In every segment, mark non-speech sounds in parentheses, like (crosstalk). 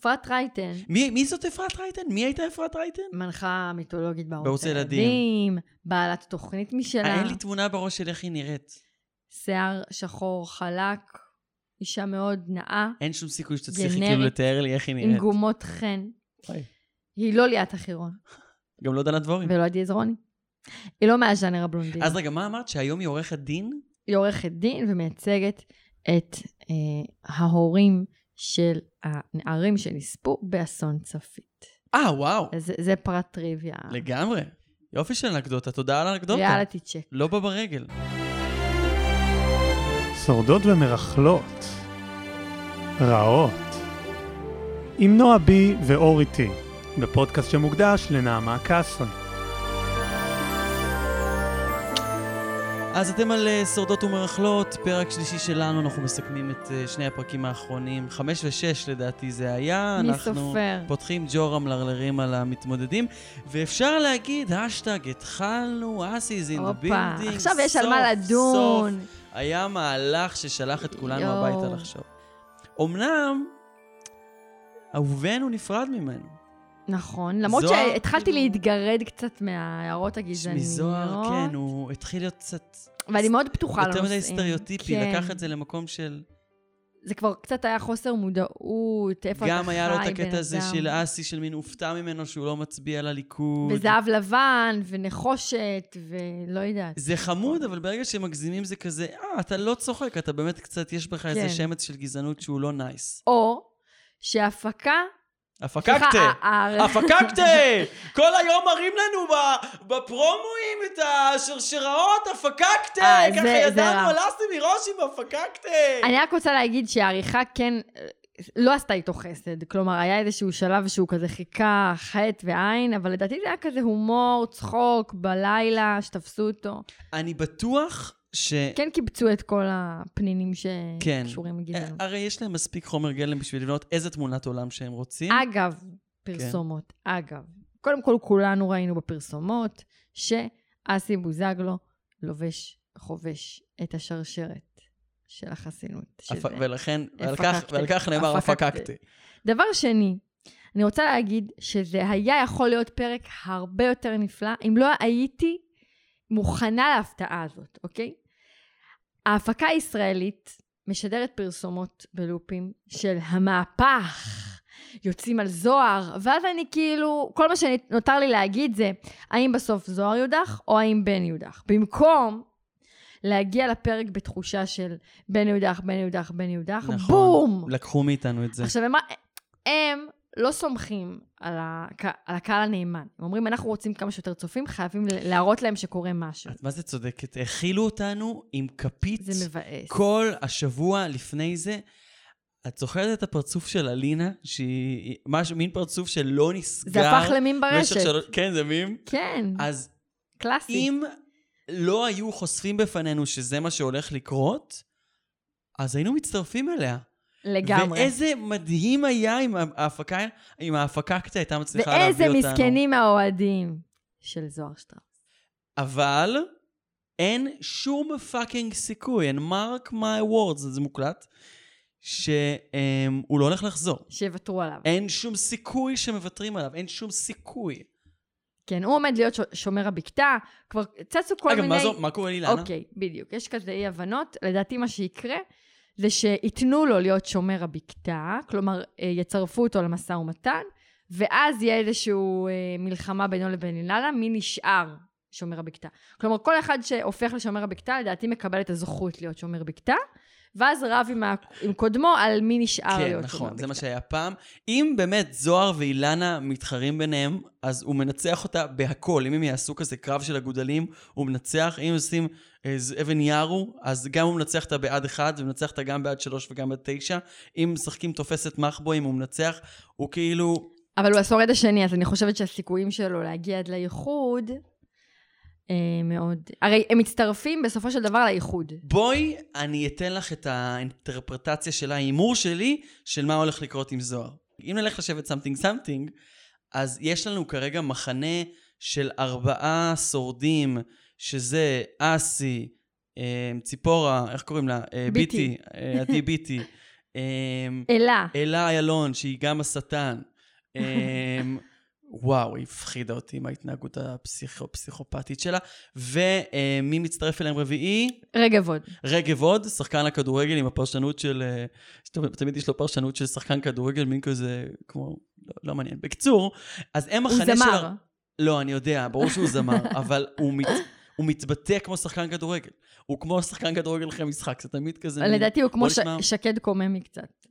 אפרת רייטן, מי, מי זאת אפרת רייטן? מי הייתה אפרת רייטן? מנחה מיתולוגית בערוץ הילדים. בעלת תוכנית משלה, אין לי תמונה בראש של איך היא נראית. שיער שחור חלק, אישה מאוד נאה, אין שום סיכוי שתצליחי כאילו לתאר לי איך היא עם נראית. גומות חן. וואי. היא לא ליאת החירון, גם לא דנה דבורים. ולא עדי עזרוני. היא לא מהז'אנר הבלונדיני. אז רגע, מה אמרת? שהיום היא עורכת דין? היא עורכת דין ומייצגת את אה, ההורים של הנערים שנספו באסון צפית. אה, וואו. אז זה, זה פרט טריוויה. לגמרי. יופי של אנקדוטה, תודה על האנקדוטה. ריאליטי צ'ק. לא בא ברגל. שורדות ומרכלות. רעות. עם נועה בי ואורי טי, בפודקאסט שמוקדש לנעמה קסרי. אז אתם על אה, שורדות ומרכלות, פרק שלישי שלנו, אנחנו מסכמים את אה, שני הפרקים האחרונים. חמש ושש לדעתי זה היה. מי אנחנו סופר? פותחים ג'ורה מלרלרים על המתמודדים, ואפשר להגיד, השטג, התחלנו, אסיז אין דה הופה, בילדינג. עכשיו יש על מה לדון. היה מהלך ששלח את כולנו יואו. הביתה לחשוב. אמנם, אהובנו נפרד ממנו. נכון, למרות זוהר, שהתחלתי להתגרד קצת מההערות הגזעניות. מזוהר, כן, הוא התחיל להיות קצת... ואני מאוד פתוחה יותר לנושאים. מדי סטריאוטיפי, כן. לקח את זה למקום של... זה כבר קצת היה חוסר מודעות, איפה אתה חי, גם היה לו את בן הקטע הזה אדם. של אסי, של מין הופתע ממנו שהוא לא מצביע לליכוד. וזהב לבן, ונחושת, ולא יודעת. זה חמוד, אבל ברגע שמגזימים זה כזה, אה, אתה לא צוחק, אתה באמת קצת, יש בך איזה כן. שמץ של גזענות שהוא לא nice. או שהפקה... הפקקטה! הפקקטה! (laughs) כל היום מראים לנו בפרומואים את השרשראות, הפקקטה! אה, ככה ידענו. על אסי מראש עם הפקקטה! אני רק רוצה להגיד שהעריכה כן לא עשתה איתו חסד. כלומר, היה איזשהו שלב שהוא כזה חיכה חטא ועין, אבל לדעתי זה היה כזה הומור, צחוק, בלילה, שתפסו אותו. אני בטוח ש... כן קיבצו את כל הפנינים כן. שקשורים אה, לגזענות. הרי יש להם מספיק חומר גלם בשביל לבנות איזה תמונת עולם שהם רוצים. אגב, פרסומות, אגב. קודם כל, כולנו ראינו בפרסומות שאסי בוזגלו לובש, חובש את השרשרת של החסינות. שזה- ולכן, ועל כך-. ועל כך נאמר. הפקקטה. דבר שני, אני רוצה להגיד שזה היה יכול להיות פרק הרבה יותר נפלא, אם לא הייתי מוכנה להפתעה הזאת, אוקיי? ההפקה הישראלית משדרת פרסומות בלופים של המהפך, יוצאים על זוהר, ואז אני כאילו, כל מה שנותר לי להגיד זה, האם בסוף זוהר יודח או האם בן יודח? במקום להגיע לפרק בתחושה של בן יודח, בן יודח, בן יודח, נכון. בום! לקחו מאיתנו את זה. עכשיו, הם, הם לא סומכים על, הק... על הקהל הנאמן. הם אומרים, אנחנו רוצים כמה שיותר צופים, חייבים להראות להם שקורה משהו. את מה זה צודקת? האכילו אותנו עם כפית זה מבאס. כל השבוע לפני זה. את זוכרת את הפרצוף של אלינה, שהיא משהו, מין פרצוף שלא נסגר? זה הפך למים ברשת. שלוש- כן, זה מים. כן, אז קלאסי. אם לא היו חושפים בפנינו שזה מה שהולך לקרות, אז היינו מצטרפים אליה. לגמרי. ואיזה מדהים היה אם ההפקה, אם ההפקה קצת הייתה מצליחה להביא ואיזה אותנו. מסכנים האוהדים של זוהר שטראוס. אבל אין שום fucking סיכוי, and mark my words, זה מוקלט, שהוא לא הולך לחזור. שיוותרו עליו. אין שום סיכוי שמוותרים עליו, אין שום סיכוי. כן, הוא עומד להיות שומר הבקתה, כבר צצו כל אגב, מיני... מה, זו, מה קורה לאילנה? אוקיי, בדיוק. יש כזה אי הבנות. לדעתי מה שיקרה זה שייתנו לו להיות שומר הבקתה, כלומר, אה, יצרפו אותו למשא ומתן, ואז יהיה איזושהי אה, מלחמה בינו לבין אילנה, מי נשאר שומר הבקתה. כלומר, כל אחד שהופך לשומר הבקתה, לדעתי מקבל את הזכות להיות שומר בקתה, ואז רב עם, ה... עם קודמו על מי נשאר כן, להיות נכון, זה. מה שהיה פעם. אם באמת זוהר ואילנה מתחרים ביניהם, אז הוא מנצח אותה בהכל. אם הם יעשו כזה קרב של הגודלים, הוא מנצח. אם עושים איזה אבן יערו, אז גם הוא מנצח אותה בעד אחד, ומנצח אותה גם בעד שלוש וגם בעד תשע. אם משחקים תופסת מחבואים, הוא מנצח. הוא כאילו... אבל הוא השורד השני, אז אני חושבת שהסיכויים שלו להגיע עד לאיחוד אה, מאוד... הרי הם מצטרפים בסופו של דבר לאיחוד. בואי, אני אתן לך את האינטרפרטציה של ההימור שלי, של מה הולך לקרות עם זוהר. אם נלך לשבט something something, אז יש לנו כרגע מחנה של ארבעה שורדים, שזה אסי, אה, ציפורה, איך קוראים לה? אה, ביטי. אה, עדי ביטי, (laughs) אלה. אלה איילון, שהיא גם השטן. (laughs) וואו, היא הפחידה אותי עם ההתנהגות הפסיכופתית שלה. ומי מצטרף אליהם רביעי? רגב עוד. רגב עוד, שחקן הכדורגל עם הפרשנות של... אה, תמיד יש לו פרשנות של שחקן כדורגל, מין כזה, כמו... לא, לא מעניין. בקיצור, אז הם הוא מחנה של... זמר. לא, אני יודע, ברור שהוא זמר, (laughs) אבל הוא, מת, הוא מתבטא כמו שחקן כדורגל. הוא כמו שחקן כדורגל אחרי משחק, זה תמיד כזה... לדעתי הוא כמו ש- נשמע- שקד קוממי קצת.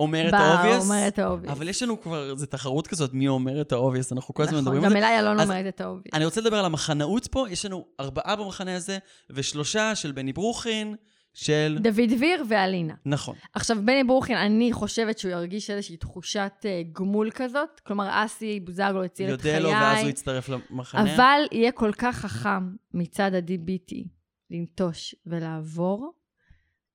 אומר את ה obvious. אומר את ה obvious. אבל יש לנו כבר, זו תחרות כזאת, מי אומר את ה obvious, אנחנו כל הזמן מדברים נכון, על גם זה. אליי אלון אומרת את ה obvious. אני רוצה לדבר על המחנאות פה, יש לנו ארבעה במחנה הזה, ושלושה של בני ברוכין, של... דוד דביר ואלינה. נכון. עכשיו, בני ברוכין, אני חושבת שהוא ירגיש איזושהי תחושת אה, גמול כזאת. כלומר, אסי בוזגלו הציל את חיי. יודה לו, ואז הוא יצטרף למחנה. אבל יהיה כל כך חכם מצד עדי ביטי לנטוש ולעבור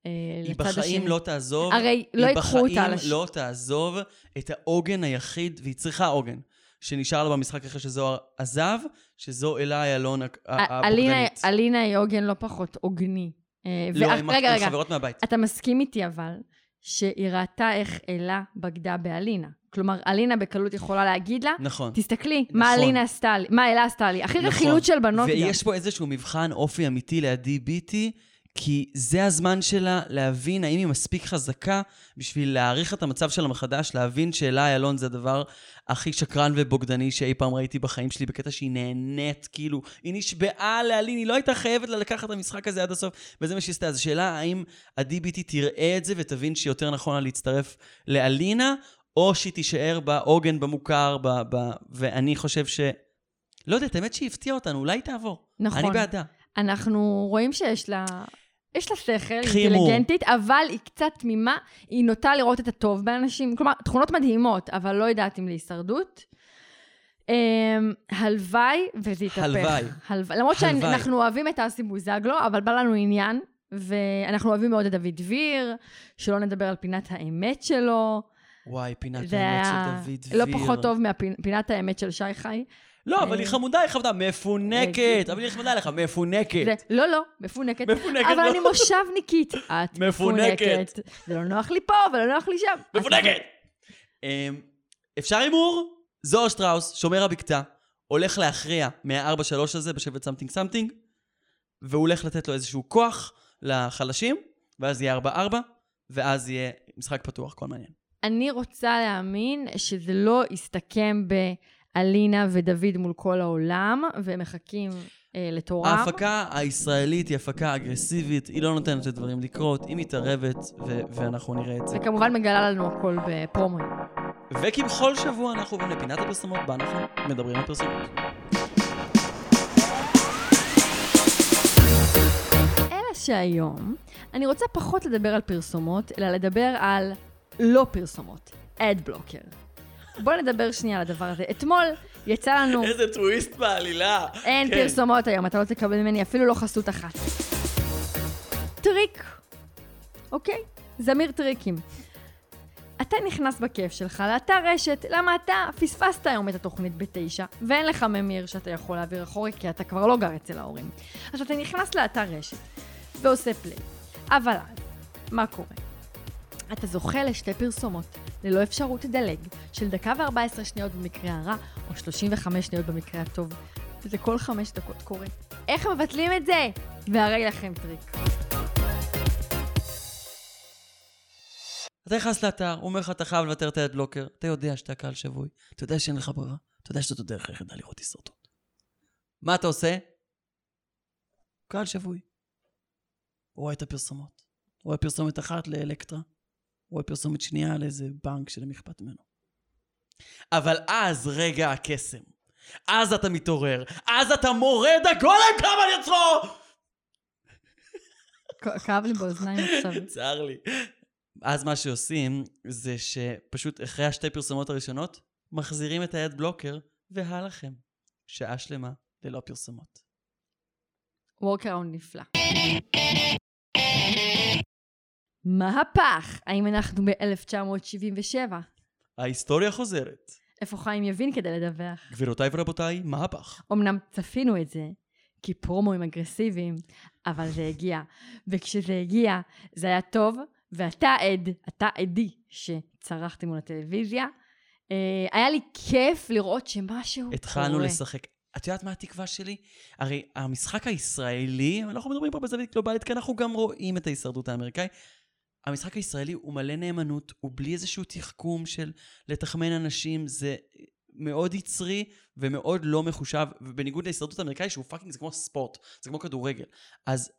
היא לצד השני. בחיים לא תעזוב. הרי לא היא ייקחו אותה על בחיים. לא תעזוב את העוגן היחיד, והיא צריכה עוגן, שנשאר לה במשחק אחרי שזוהר עזב, שזו אלה איילון הבוגדנית. אלינה היא עוגן לא פחות הוגני. אה, לא, וה- הם רגע, הם חברות מהבית. אתה מסכים איתי אבל, שהיא ראתה איך אלה בגדה באלינה. כלומר, אלינה בקלות יכולה להגיד לה, נכון. תסתכלי, מה נכון. אלינה עשתה לי, מה אלה עשתה לי. הכי נכון. רכילות של בנות גם. ויש פה איזשהו מבחן אופי אמיתי ל-DBT, כי זה הזמן שלה להבין האם היא מספיק חזקה בשביל להעריך את המצב שלה מחדש, להבין שאלה איילון זה הדבר הכי שקרן ובוגדני שאי פעם ראיתי בחיים שלי, בקטע שהיא נהנית, כאילו, היא נשבעה להלין, היא לא הייתה חייבת לה לקחת את המשחק הזה עד הסוף, וזה מה שהיא עשתה. אז השאלה האם ה-DBT תראה את זה ותבין שיותר נכון לה להצטרף לאלינה, או שהיא תישאר בעוגן, במוכר, ב... ב... ואני חושב ש... לא יודעת, האמת שהיא הפתיעה אותנו, אולי היא תעבור. נכון. אני בעדה. אנחנו רואים שיש לה... יש לה שכל, הימור. אינטליגנטית, אבל היא קצת תמימה, היא נוטה לראות את הטוב באנשים, כלומר, תכונות מדהימות, אבל לא יודעת אם להישרדות. אמ, הלוואי וזה יתהפך. הלוואי. הלוואי. למרות. שאנחנו אוהבים את אסי בוזגלו, אבל בא לנו עניין, ואנחנו אוהבים מאוד את דוד דביר, שלא נדבר על פינת האמת שלו. וואי, פינת זה האמת של דוד דביר. לא פחות טוב מפינת האמת של שי חי. לא, אבל היא אה, חמודה, היא חמודה, מפונקת. אבל היא נחמדה לך, מפונקת. לא, לא, מפונקת. מפונקת, אבל לא. אני מושבניקית. את מפונקת. זה לא נוח לי פה ולא נוח לי שם. מפונקת! אמ, אפשר הימור? זוהר שטראוס, שומר הבקתה, הולך להכריע מה-4-3 הזה בשבט something something, והוא הולך לתת לו איזשהו כוח לחלשים, ואז יהיה 4-4, ואז יהיה משחק פתוח, הכל מעניין. אני רוצה להאמין שזה לא יסתכם באלינה ודוד מול כל העולם, והם מחכים אה, לתורם. ההפקה הישראלית היא הפקה אגרסיבית, היא לא נותנת לדברים לקרות, היא מתערבת, ו- ואנחנו נראה את זה. וכמובן מגלה לנו הכל בפרומואים. וכבכל שבוע אנחנו עוברים לפינת הפרסומות, בה אנחנו מדברים על פרסומות. אלא שהיום אני רוצה פחות לדבר על פרסומות, אלא לדבר על לא פרסומות. Adblocker. בואו נדבר שנייה על הדבר הזה. אתמול יצא לנו... איזה טוויסט בעלילה. אין כן. פרסומות היום, אתה לא תקבל ממני אפילו לא חסות אחת. טריק, אוקיי? זמיר טריקים. אתה נכנס בכיף שלך לאתר רשת, למה אתה פספסת היום את התוכנית בתשע, ואין לך ממיר שאתה יכול להעביר אחורי, כי אתה כבר לא גר אצל ההורים. אז אתה נכנס לאתר רשת, ועושה play. אבל אז, מה קורה? אתה זוכה לשתי פרסומות, ללא אפשרות לדלג, של דקה ו-14 שניות במקרה הרע, או 35 שניות במקרה הטוב. וזה כל חמש דקות קורה. איך מבטלים את זה? והרי לכם טריק. אתה נכנס לאתר, הוא אומר לך, אתה חייב לוותר את ה adblocker, אתה יודע שאתה קהל שבוי, אתה יודע שאין לך ברירה, אתה יודע שזאת הדרך היחידה לראות הישרדות. מה אתה עושה? קהל שבוי. הוא רואה את הפרסומות. הוא רואה פרסומת אחת לאלקטרה, הוא רואה פרסומת שנייה לאיזה בנק שלמי אכפת ממנו. אבל אז רגע הקסם. אז אתה מתעורר, אז אתה מורד הגולם קם על יוצרו! כ- כאב לי באוזניים עכשיו. (laughs) צר לי. אז מה שעושים, זה שפשוט אחרי השתי פרסומות הראשונות, מחזירים את האד בלוקר, והא לכם. שעה שלמה ללא פרסומות. וורקראונד נפלא. מהפך! האם אנחנו ב-1977? ההיסטוריה חוזרת. איפה חיים יבין כדי לדווח? גבירותיי ורבותיי, מהפך. אמנם צפינו את זה, כי פרומואים אגרסיביים, אבל זה הגיע. וכשזה הגיע, זה היה טוב ואתה עד, אתה עדי שצרחתי מול הטלוויזיה. אה, היה לי כיף לראות שמשהו קורה. התחלנו לשחק. את יודעת מה התקווה שלי? הרי המשחק הישראלי, אנחנו מדברים פה בזווית גלובלית, כי אנחנו גם רואים את ההישרדות האמריקאי. המשחק הישראלי הוא מלא נאמנות, הוא בלי איזשהו תחכום של לתחמן אנשים, זה מאוד יצרי ומאוד לא מחושב, ובניגוד להישרדות האמריקאי, שהוא fucking, זה כמו ספורט, זה כמו כדורגל. אז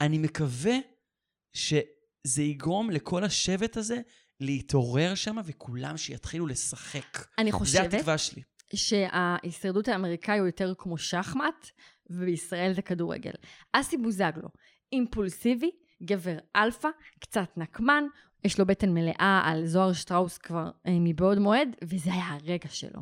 אני מקווה שזה יגרום לכל השבט הזה להתעורר שם, וכולם שיתחילו לשחק. אני זה חושבת התקווה שלי. שההישרדות האמריקאי הוא יותר כמו שחמט, ובישראל זה כדורגל. אסי בוזגלו, אימפולסיבי, גבר אלפא, קצת נקמן, יש לו בטן מלאה על זוהר שטראוס כבר אה, מבעוד מועד, וזה היה הרגע שלו.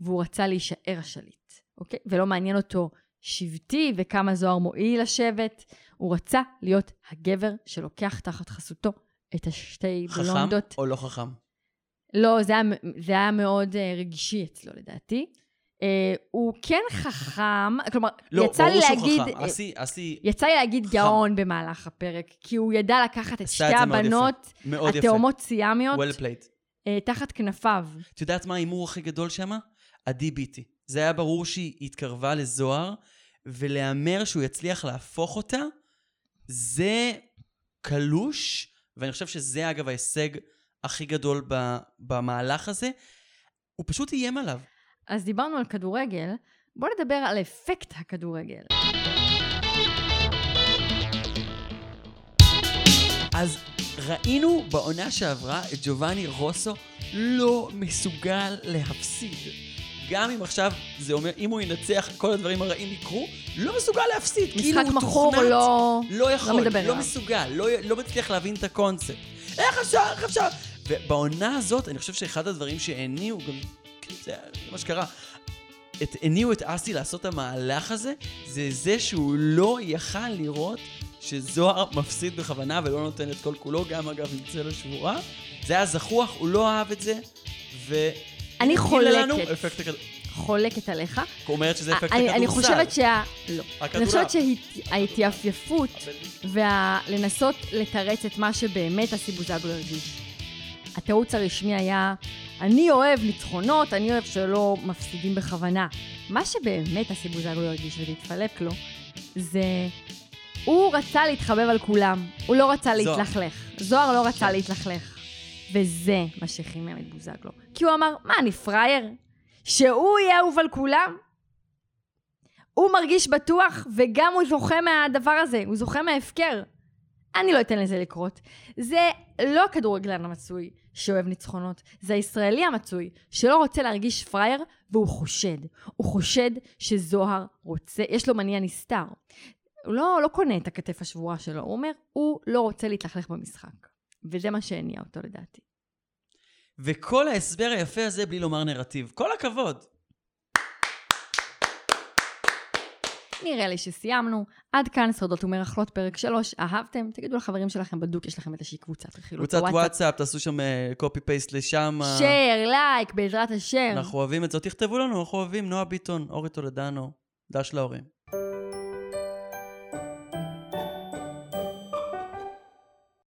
והוא רצה להישאר השליט, אוקיי? ולא מעניין אותו שבטי וכמה זוהר מועיל לשבט, הוא רצה להיות הגבר שלוקח תחת חסותו את השתי חכם בלונדות. או לא חכם? לא, זה היה, זה היה מאוד uh, רגישי אצלו לדעתי. Uh, הוא כן חכם, כלומר, לא, יצא לי ברור שהוא להגיד, חכם. אה, אסי, אסי, יצא לי להגיד חכם. גאון במהלך הפרק, כי הוא ידע לקחת את שתי את. הבנות, מאוד יפה. התאומות סיאמיות, well played. uh, תחת כנפיו. את יודעת מה ההימור הכי גדול שם? עדי ביטי. זה היה ברור שהיא התקרבה לזוהר, ולהמר שהוא יצליח להפוך אותה, זה קלוש, ואני חושב שזה אגב ההישג הכי גדול במהלך הזה. הוא פשוט איים עליו. אז דיברנו על כדורגל, בואו נדבר על אפקט הכדורגל. אז ראינו בעונה שעברה את ג'ובאני רוסו לא מסוגל להפסיד. גם אם עכשיו זה אומר, אם הוא ינצח, כל הדברים הרעים יקרו, לא מסוגל להפסיד. כאילו משחק הוא מכור תוכנת, לא... לא יכול, לא מדבר לא אליו. מסוגל, לא, לא מצליח להבין את הקונספט. איך אפשר, איך אפשר? ובעונה הזאת, אני חושב שאחד הדברים שהניעו, גם, זה מה שקרה, את, הניעו את אסי לעשות את המהלך הזה, זה זה שהוא לא יכל לראות שזוהר מפסיד בכוונה ולא נותן את כל כולו, גם אגב עם צלע שבורה. זה היה זחוח, הוא לא אהב את זה, ו... אני הגיע לנו חולקת. אפקט הכדור... חולקת עליך. אומרת שזה אפקט הכדורסל. אני חושבת שה... לא. אני. חושבת שההתייפייפות ולנסות לתרץ את מה שבאמת אסי בוזגלו הרגיש. התירוץ הרשמי היה, אני אוהב ניצחונות, אני אוהב שלא מפסידים בכוונה. מה שבאמת אסי בוזגלו הרגיש ולהתפלק לו, זה... הוא רצה להתחבב על כולם, הוא לא רצה זוהר. להתלכלך. זוהר לא רצה כן. להתלכלך. וזה מה שחימם את בוזגלו. כי הוא אמר, מה, אני פראייר? שהוא יהיה אהוב על כולם? הוא מרגיש בטוח, וגם הוא זוכה מהדבר הזה, הוא זוכה מההפקר. אני לא אתן לזה לקרות. זה לא הכדורגלן המצוי שאוהב ניצחונות, זה הישראלי המצוי שלא רוצה להרגיש פראייר, והוא חושד. הוא חושד שזוהר רוצה, יש לו מניע נסתר. הוא לא, לא קונה את הכתף השבורה שלו, הוא אומר, הוא לא רוצה להתלכלך במשחק. וזה מה שהניע אותו לדעתי. וכל ההסבר היפה הזה בלי לומר נרטיב. כל הכבוד. נראה לי שסיימנו. עד כאן שרדות ומרכלות פרק 3. אהבתם? תגידו לחברים שלכם בדוק, יש לכם איזושהי קבוצה, תתחילו את קבוצת וואטסאפ, תעשו שם קופי פייסט לשם. שייר, לייק, בעזרת השם. אנחנו אוהבים את זה. תכתבו לנו, אנחנו אוהבים. נועה ביטון, אורי טולדנו, דש להורים.